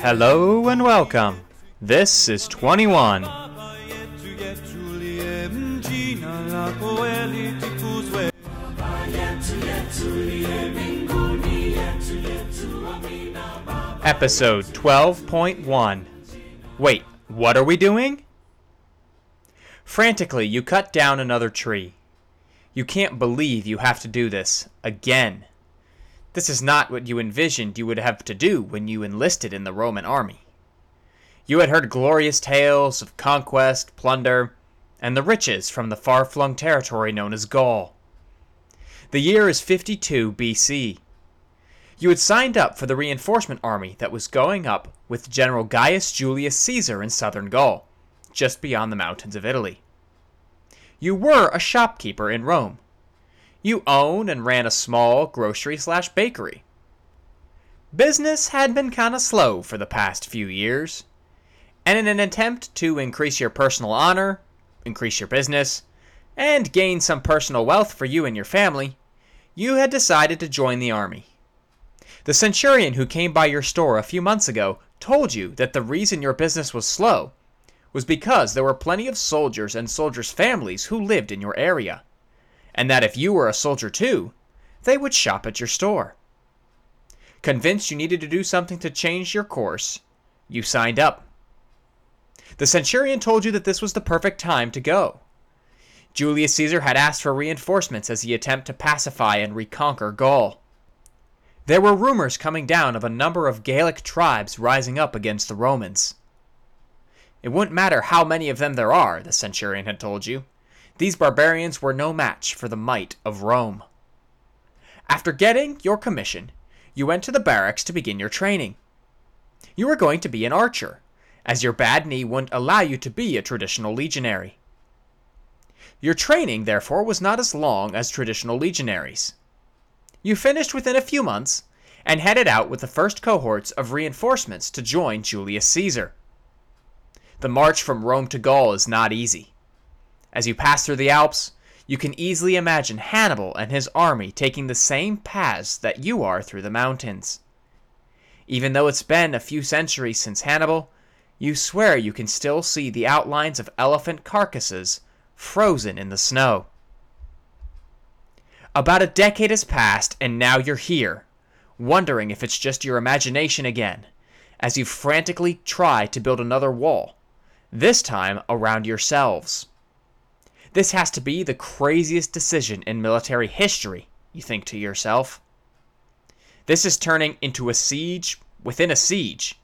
Hello and welcome. This is 21. Episode 12.1. Wait, what are we doing? Frantically, you cut down another tree. You can't believe you have to do this again. This is not what you envisioned you would have to do when you enlisted in the Roman army. You had heard glorious tales of conquest, plunder, and the riches from the far flung territory known as Gaul. The year is 52 BC. You had signed up for the reinforcement army that was going up with General Gaius Julius Caesar in southern Gaul, just beyond the mountains of Italy. You were a shopkeeper in Rome. You owned and ran a small grocery slash bakery. Business had been kind of slow for the past few years, and in an attempt to increase your personal honor, increase your business, and gain some personal wealth for you and your family, you had decided to join the army. The centurion who came by your store a few months ago told you that the reason your business was slow was because there were plenty of soldiers and soldiers' families who lived in your area, and that if you were a soldier too, they would shop at your store. Convinced you needed to do something to change your course, you signed up. The centurion told you that this was the perfect time to go. Julius Caesar had asked for reinforcements as he attempted to pacify and reconquer Gaul. There were rumors coming down of a number of Gallic tribes rising up against the Romans. It wouldn't matter how many of them there are, the centurion had told you. These barbarians were no match for the might of Rome. After getting your commission, you went to the barracks to begin your training. You were going to be an archer, as your bad knee wouldn't allow you to be a traditional legionary. Your training, therefore, was not as long as traditional legionaries. You finished within a few months and headed out with the first cohorts of reinforcements to join Julius Caesar. The march from Rome to Gaul is not easy. As you pass through the Alps, you can easily imagine Hannibal and his army taking the same paths that you are through the mountains. Even though it's been a few centuries since Hannibal, you swear you can still see the outlines of elephant carcasses frozen in the snow. About a decade has passed, and now you're here, wondering if it's just your imagination again, as you frantically try to build another wall, this time around yourselves. This has to be the craziest decision in military history, you think to yourself. This is turning into a siege within a siege.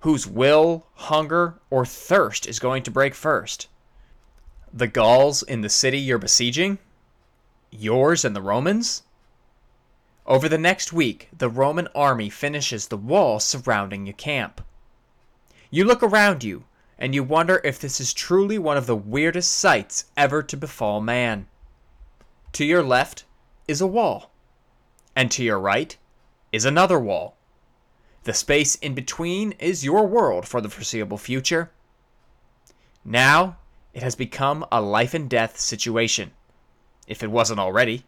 Whose will, hunger, or thirst is going to break first? The Gauls in the city you're besieging? Yours and the Romans? Over the next week, the Roman army finishes the wall surrounding your camp. You look around you, and you wonder if this is truly one of the weirdest sights ever to befall man. To your left is a wall, and to your right is another wall. The space in between is your world for the foreseeable future. Now, it has become a life and death situation if it wasn't already.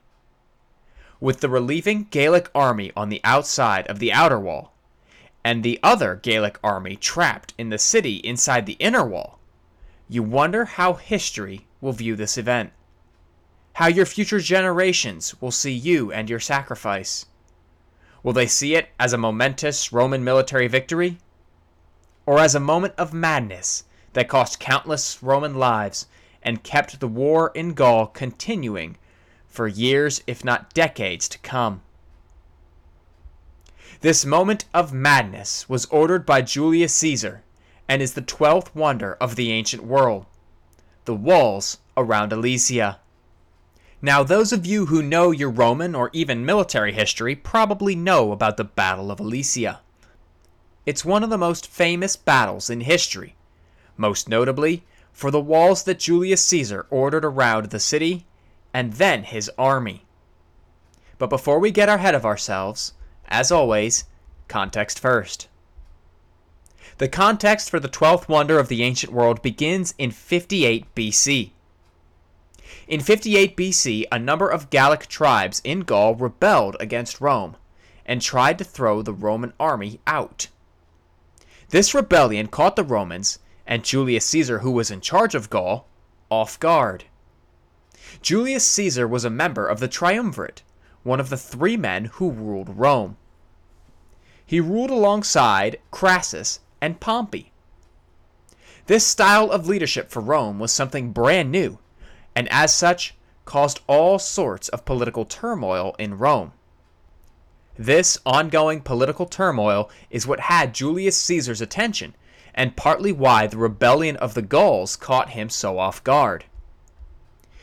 With the relieving Gallic army on the outside of the outer wall, and the other Gallic army trapped in the city inside the inner wall, you wonder how history will view this event. How your future generations will see you and your sacrifice. Will they see it as a momentous Roman military victory? Or as a moment of madness that cost countless Roman lives and kept the war in Gaul continuing for years, if not decades, to come. This moment of madness was ordered by Julius Caesar and is the twelfth wonder of the ancient world the walls around Alesia. Now, those of you who know your Roman or even military history probably know about the Battle of Alesia. It's one of the most famous battles in history, most notably for the walls that Julius Caesar ordered around the city and then his army. But before we get ahead of ourselves, as always, context first. The context for the 12th wonder of the ancient world begins in 58 BC. In 58 BC, a number of Gallic tribes in Gaul rebelled against Rome, and tried to throw the Roman army out. This rebellion caught the Romans, and Julius Caesar, who was in charge of Gaul, off guard. Julius Caesar was a member of the Triumvirate, one of the three men who ruled Rome. He ruled alongside Crassus and Pompey. This style of leadership for Rome was something brand new, and as such, caused all sorts of political turmoil in Rome. This ongoing political turmoil is what had Julius Caesar's attention, and partly why the rebellion of the Gauls caught him so off guard.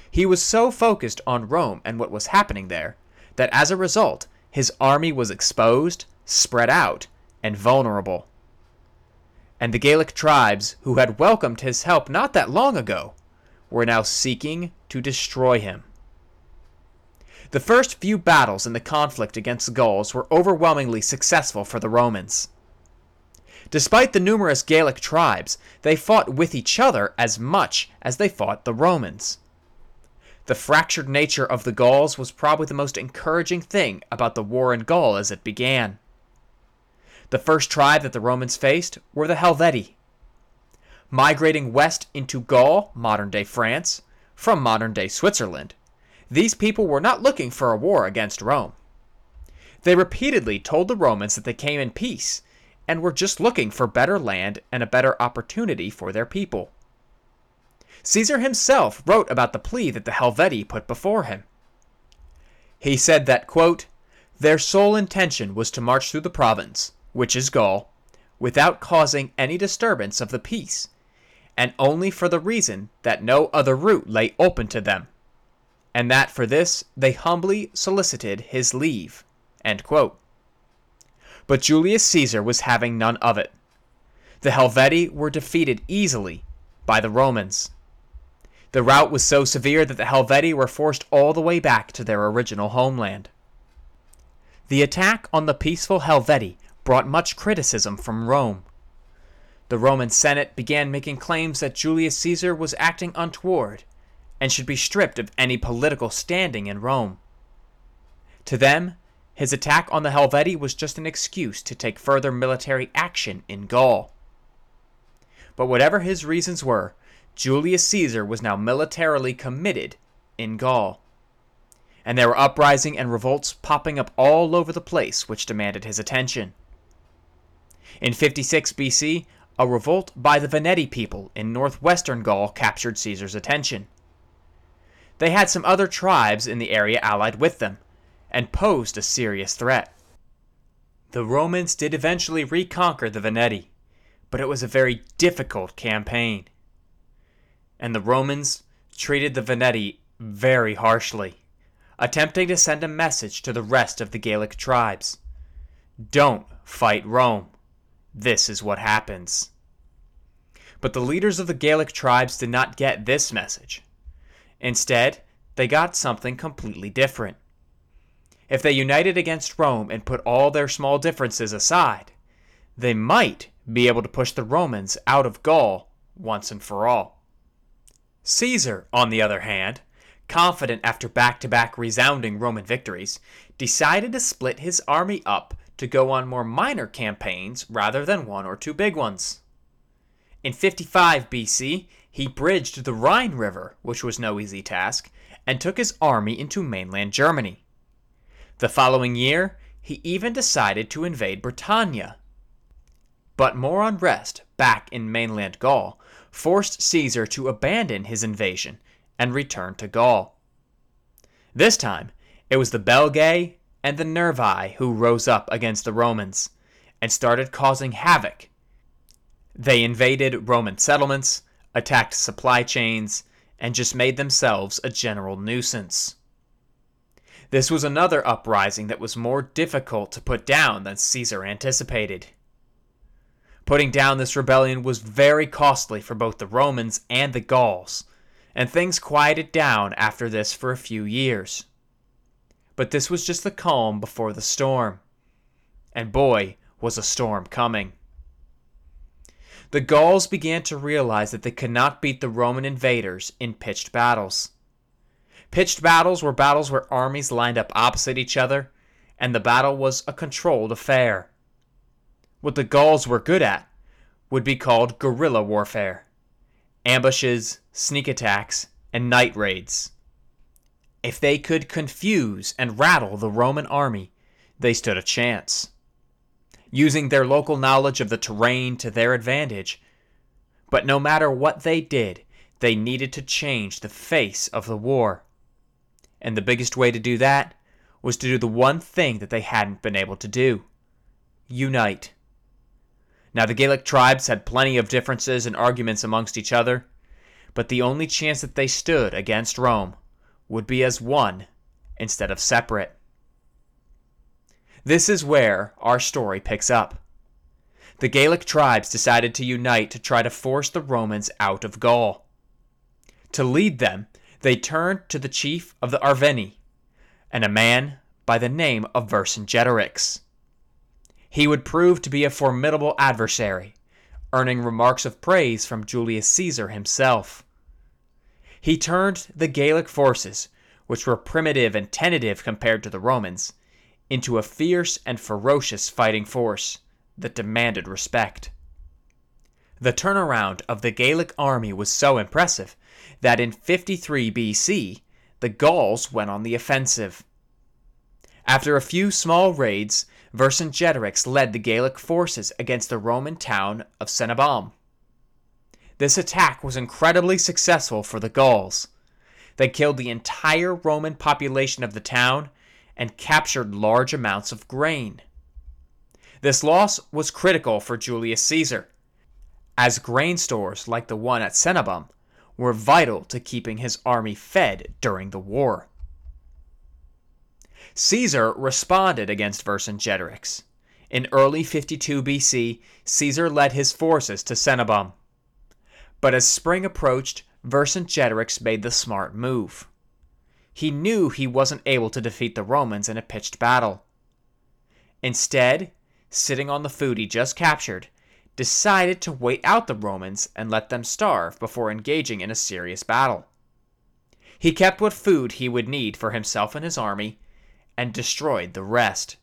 He was so focused on Rome and what was happening there that as a result, his army was exposed, spread out, and vulnerable. And the Gallic tribes, who had welcomed his help not that long ago, were now seeking to destroy him. The first few battles in the conflict against the Gauls were overwhelmingly successful for the Romans. Despite the numerous Gallic tribes, they fought with each other as much as they fought the Romans. The fractured nature of the Gauls was probably the most encouraging thing about the war in Gaul as it began. The first tribe that the Romans faced were the Helvetii. Migrating west into Gaul, modern day France, from modern day Switzerland, these people were not looking for a war against Rome. They repeatedly told the Romans that they came in peace and were just looking for better land and a better opportunity for their people. Caesar himself wrote about the plea that the Helvetii put before him. He said that, quote, their sole intention was to march through the province, which is Gaul, without causing any disturbance of the peace, and only for the reason that no other route lay open to them, and that for this they humbly solicited his leave. But Julius Caesar was having none of it. The Helvetii were defeated easily by the Romans. The rout was so severe that the Helvetii were forced all the way back to their original homeland. The attack on the peaceful Helvetii brought much criticism from Rome. The Roman Senate began making claims that Julius Caesar was acting untoward and should be stripped of any political standing in Rome. To them, his attack on the Helvetii was just an excuse to take further military action in Gaul. But whatever his reasons were, Julius Caesar was now militarily committed in Gaul. And there were uprisings and revolts popping up all over the place which demanded his attention. In 56 BC, a revolt by the Veneti people in northwestern Gaul captured Caesar's attention. They had some other tribes in the area allied with them, and posed a serious threat. The Romans did eventually reconquer the Veneti, but it was a very difficult campaign and the Romans treated the Veneti very harshly, attempting to send a message to the rest of the Gallic tribes Don't fight Rome. This is what happens. But the leaders of the Gallic tribes did not get this message. Instead, they got something completely different. If they united against Rome and put all their small differences aside, they might be able to push the Romans out of Gaul once and for all. Caesar, on the other hand, confident after back to back resounding Roman victories, decided to split his army up to go on more minor campaigns rather than one or two big ones. In 55 BC, he bridged the Rhine River, which was no easy task, and took his army into mainland Germany. The following year, he even decided to invade Britannia. But more unrest back in mainland Gaul forced Caesar to abandon his invasion and return to Gaul. This time, it was the Belgae and the Nervii who rose up against the Romans and started causing havoc. They invaded Roman settlements, attacked supply chains, and just made themselves a general nuisance. This was another uprising that was more difficult to put down than Caesar anticipated. Putting down this rebellion was very costly for both the Romans and the Gauls, and things quieted down after this for a few years. But this was just the calm before the storm. And boy, was a storm coming. The Gauls began to realize that they could not beat the Roman invaders in pitched battles. Pitched battles were battles where armies lined up opposite each other, and the battle was a controlled affair. What the Gauls were good at would be called guerrilla warfare ambushes, sneak attacks, and night raids. If they could confuse and rattle the Roman army, they stood a chance. Using their local knowledge of the terrain to their advantage, but no matter what they did, they needed to change the face of the war. And the biggest way to do that was to do the one thing that they hadn't been able to do unite. Now, the Gaelic tribes had plenty of differences and arguments amongst each other, but the only chance that they stood against Rome would be as one instead of separate. This is where our story picks up. The Gaelic tribes decided to unite to try to force the Romans out of Gaul. To lead them, they turned to the chief of the Arverni, and a man by the name of Vercingetorix. He would prove to be a formidable adversary, earning remarks of praise from Julius Caesar himself. He turned the Gaelic forces, which were primitive and tentative compared to the Romans, into a fierce and ferocious fighting force that demanded respect. The turnaround of the Gaelic army was so impressive that in 53 BC, the Gauls went on the offensive. After a few small raids, Vercingetorix led the Gallic forces against the Roman town of Cenabum. This attack was incredibly successful for the Gauls. They killed the entire Roman population of the town and captured large amounts of grain. This loss was critical for Julius Caesar, as grain stores like the one at Cenabum were vital to keeping his army fed during the war. Caesar responded against Vercingetorix. In early 52 BC, Caesar led his forces to Cenabum. But as spring approached, Vercingetorix made the smart move. He knew he wasn't able to defeat the Romans in a pitched battle. Instead, sitting on the food he just captured, decided to wait out the Romans and let them starve before engaging in a serious battle. He kept what food he would need for himself and his army and destroyed the rest.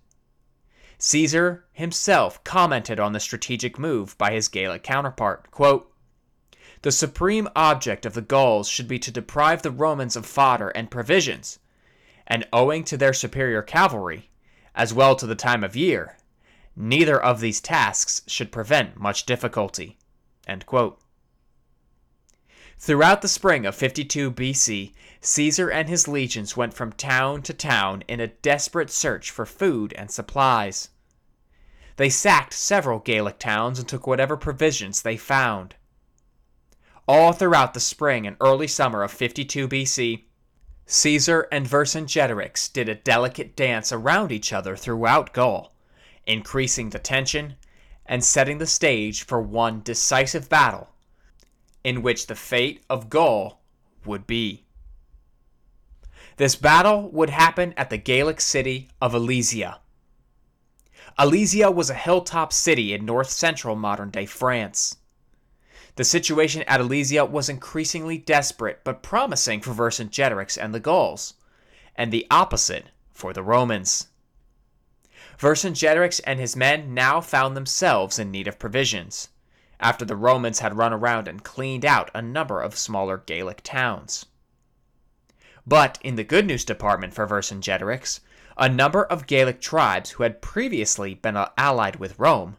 Caesar himself commented on the strategic move by his Gallic counterpart. Quote, the supreme object of the Gauls should be to deprive the Romans of fodder and provisions, and owing to their superior cavalry, as well to the time of year, neither of these tasks should prevent much difficulty. Throughout the spring of 52 BC, Caesar and his legions went from town to town in a desperate search for food and supplies. They sacked several Gallic towns and took whatever provisions they found. All throughout the spring and early summer of 52 BC, Caesar and Vercingetorix did a delicate dance around each other throughout Gaul, increasing the tension and setting the stage for one decisive battle in which the fate of Gaul would be. This battle would happen at the Gallic city of Alesia. Alesia was a hilltop city in north central modern day France. The situation at Alesia was increasingly desperate but promising for Vercingetorix and the Gauls, and the opposite for the Romans. Vercingetorix and his men now found themselves in need of provisions after the Romans had run around and cleaned out a number of smaller Gallic towns. But in the good news department for Vercingetorix, a number of Gallic tribes who had previously been allied with Rome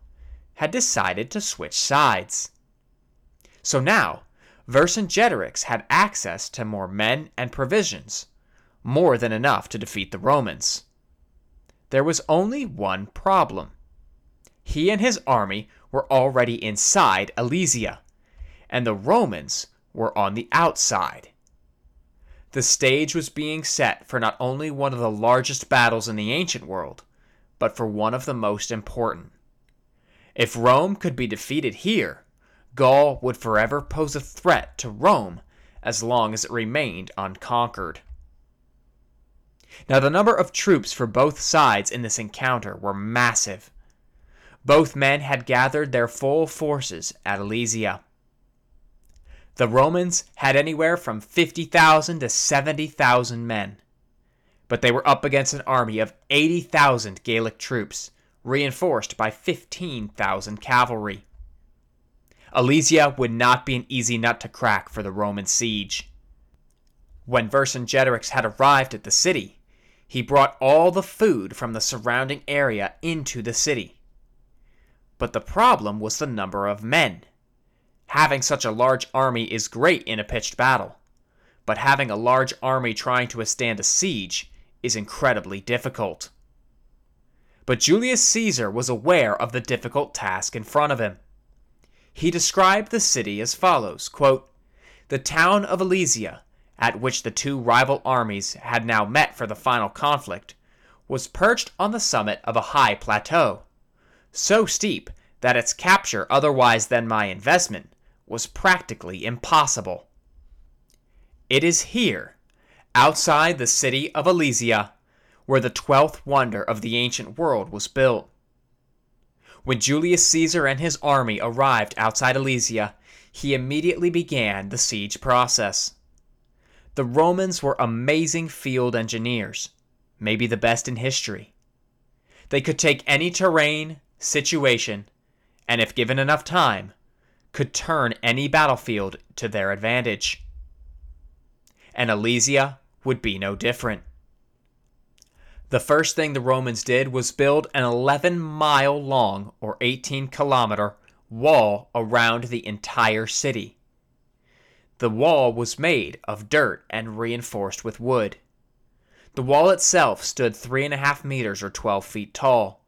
had decided to switch sides. So now, Vercingetorix had access to more men and provisions, more than enough to defeat the Romans. There was only one problem. He and his army were already inside Alesia, and the Romans were on the outside. The stage was being set for not only one of the largest battles in the ancient world, but for one of the most important. If Rome could be defeated here, Gaul would forever pose a threat to Rome as long as it remained unconquered. Now, the number of troops for both sides in this encounter were massive. Both men had gathered their full forces at Alesia. The Romans had anywhere from 50,000 to 70,000 men. but they were up against an army of 80,000 Gallic troops, reinforced by 15,000 cavalry. Alesia would not be an easy nut to crack for the Roman siege. When Vercingetorix had arrived at the city, he brought all the food from the surrounding area into the city. But the problem was the number of men. Having such a large army is great in a pitched battle, but having a large army trying to withstand a siege is incredibly difficult. But Julius Caesar was aware of the difficult task in front of him. He described the city as follows quote, The town of Alesia, at which the two rival armies had now met for the final conflict, was perched on the summit of a high plateau, so steep that its capture otherwise than my investment was practically impossible. It is here, outside the city of Alesia, where the twelfth wonder of the ancient world was built. When Julius Caesar and his army arrived outside Alesia, he immediately began the siege process. The Romans were amazing field engineers, maybe the best in history. They could take any terrain, situation, and if given enough time, could turn any battlefield to their advantage. And Alesia would be no different. The first thing the Romans did was build an 11 mile long, or 18 kilometer, wall around the entire city. The wall was made of dirt and reinforced with wood. The wall itself stood three and a half meters or 12 feet tall.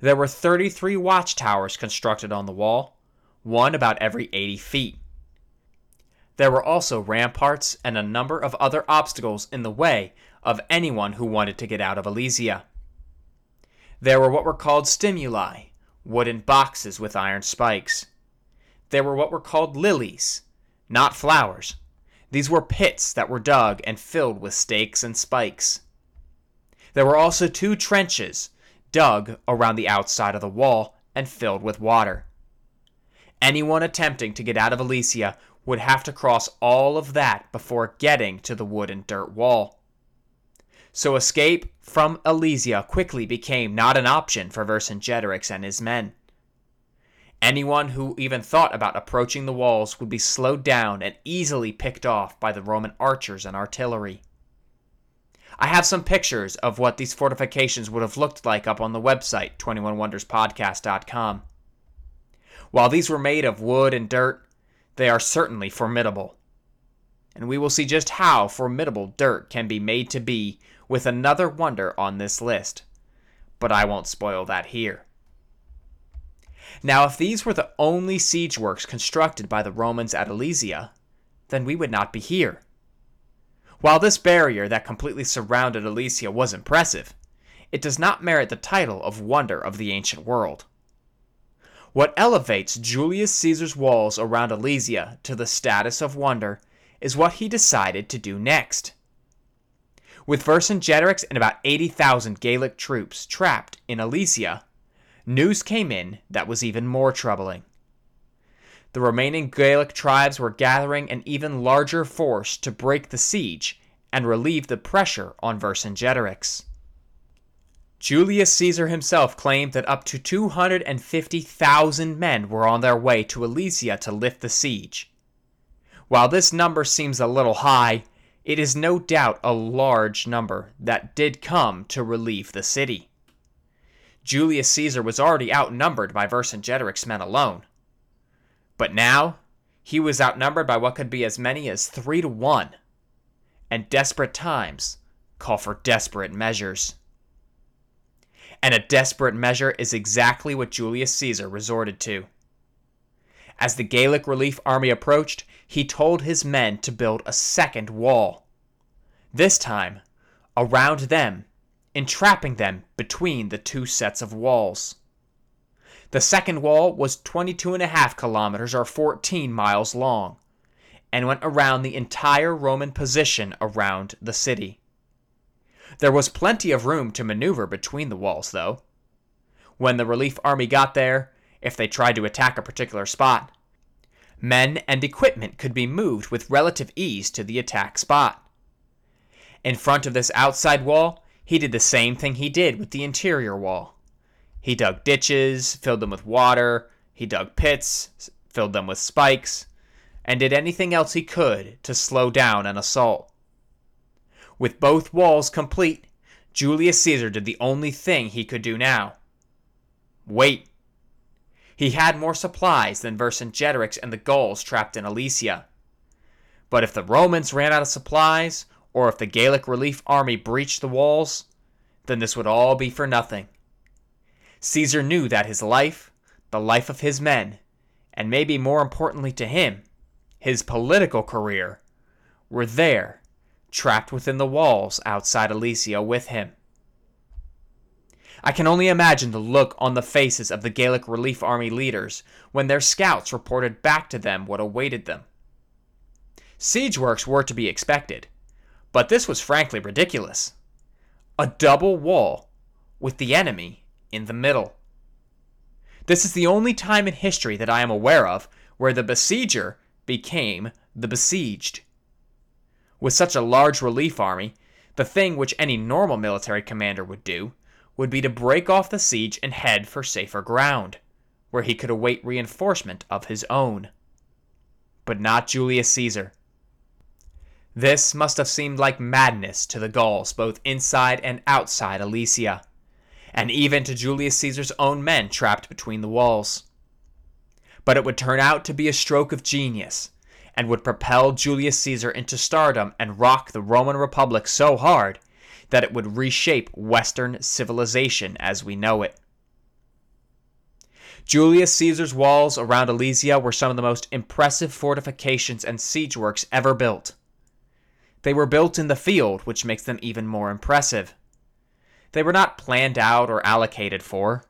There were 33 watchtowers constructed on the wall, one about every 80 feet. There were also ramparts and a number of other obstacles in the way of anyone who wanted to get out of Alesia. There were what were called stimuli, wooden boxes with iron spikes. There were what were called lilies, not flowers. These were pits that were dug and filled with stakes and spikes. There were also two trenches dug around the outside of the wall and filled with water. Anyone attempting to get out of Alesia would have to cross all of that before getting to the wood and dirt wall. So escape from Alesia quickly became not an option for Vercingetorix and his men. Anyone who even thought about approaching the walls would be slowed down and easily picked off by the Roman archers and artillery. I have some pictures of what these fortifications would have looked like up on the website, 21wonderspodcast.com. While these were made of wood and dirt, they are certainly formidable. And we will see just how formidable dirt can be made to be with another wonder on this list. But I won't spoil that here. Now, if these were the only siege works constructed by the Romans at Alesia, then we would not be here. While this barrier that completely surrounded Alesia was impressive, it does not merit the title of wonder of the ancient world. What elevates Julius Caesar's walls around Alesia to the status of wonder is what he decided to do next. With Vercingetorix and about 80,000 Gallic troops trapped in Alesia, news came in that was even more troubling. The remaining Gallic tribes were gathering an even larger force to break the siege and relieve the pressure on Vercingetorix. Julius Caesar himself claimed that up to 250,000 men were on their way to Alesia to lift the siege. While this number seems a little high, it is no doubt a large number that did come to relieve the city. Julius Caesar was already outnumbered by Vercingetorix's men alone. But now, he was outnumbered by what could be as many as three to one. And desperate times call for desperate measures and a desperate measure is exactly what Julius Caesar resorted to. As the Gallic relief army approached, he told his men to build a second wall. This time, around them, entrapping them between the two sets of walls. The second wall was 22 and a half kilometers or 14 miles long and went around the entire Roman position around the city. There was plenty of room to maneuver between the walls, though. When the relief army got there, if they tried to attack a particular spot, men and equipment could be moved with relative ease to the attack spot. In front of this outside wall, he did the same thing he did with the interior wall. He dug ditches, filled them with water, he dug pits, filled them with spikes, and did anything else he could to slow down an assault. With both walls complete, Julius Caesar did the only thing he could do now wait. He had more supplies than Vercingetorix and the Gauls trapped in Alesia. But if the Romans ran out of supplies, or if the Gallic relief army breached the walls, then this would all be for nothing. Caesar knew that his life, the life of his men, and maybe more importantly to him, his political career, were there, trapped within the walls outside Alesia with him. I can only imagine the look on the faces of the Gallic Relief Army leaders when their scouts reported back to them what awaited them. Siege works were to be expected, but this was frankly ridiculous. A double wall with the enemy in the middle. This is the only time in history that I am aware of where the besieger became the besieged. With such a large relief army, the thing which any normal military commander would do would be to break off the siege and head for safer ground, where he could await reinforcement of his own. But not Julius Caesar. This must have seemed like madness to the Gauls both inside and outside Alesia, and even to Julius Caesar's own men trapped between the walls. But it would turn out to be a stroke of genius, and would propel Julius Caesar into stardom and rock the Roman Republic so hard that it would reshape Western civilization as we know it. Julius Caesar's walls around Alesia were some of the most impressive fortifications and siege works ever built. They were built in the field, which makes them even more impressive. They were not planned out or allocated for.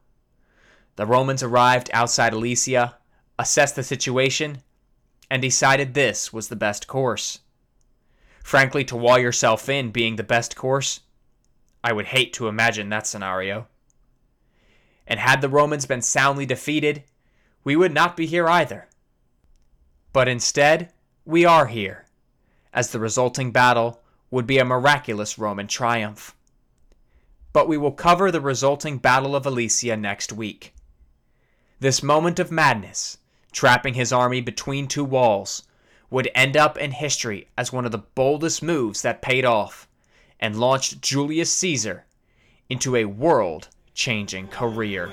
The Romans arrived outside Alesia, assessed the situation, and decided this was the best course. Frankly, to wall yourself in being the best course, I would hate to imagine that scenario. And had the Romans been soundly defeated, we would not be here either. But instead, we are here as the resulting battle would be a miraculous Roman triumph. But we will cover the resulting Battle of Alesia next week. This moment of madness, trapping his army between two walls, would end up in history as one of the boldest moves that paid off and launched Julius Caesar into a world changing career.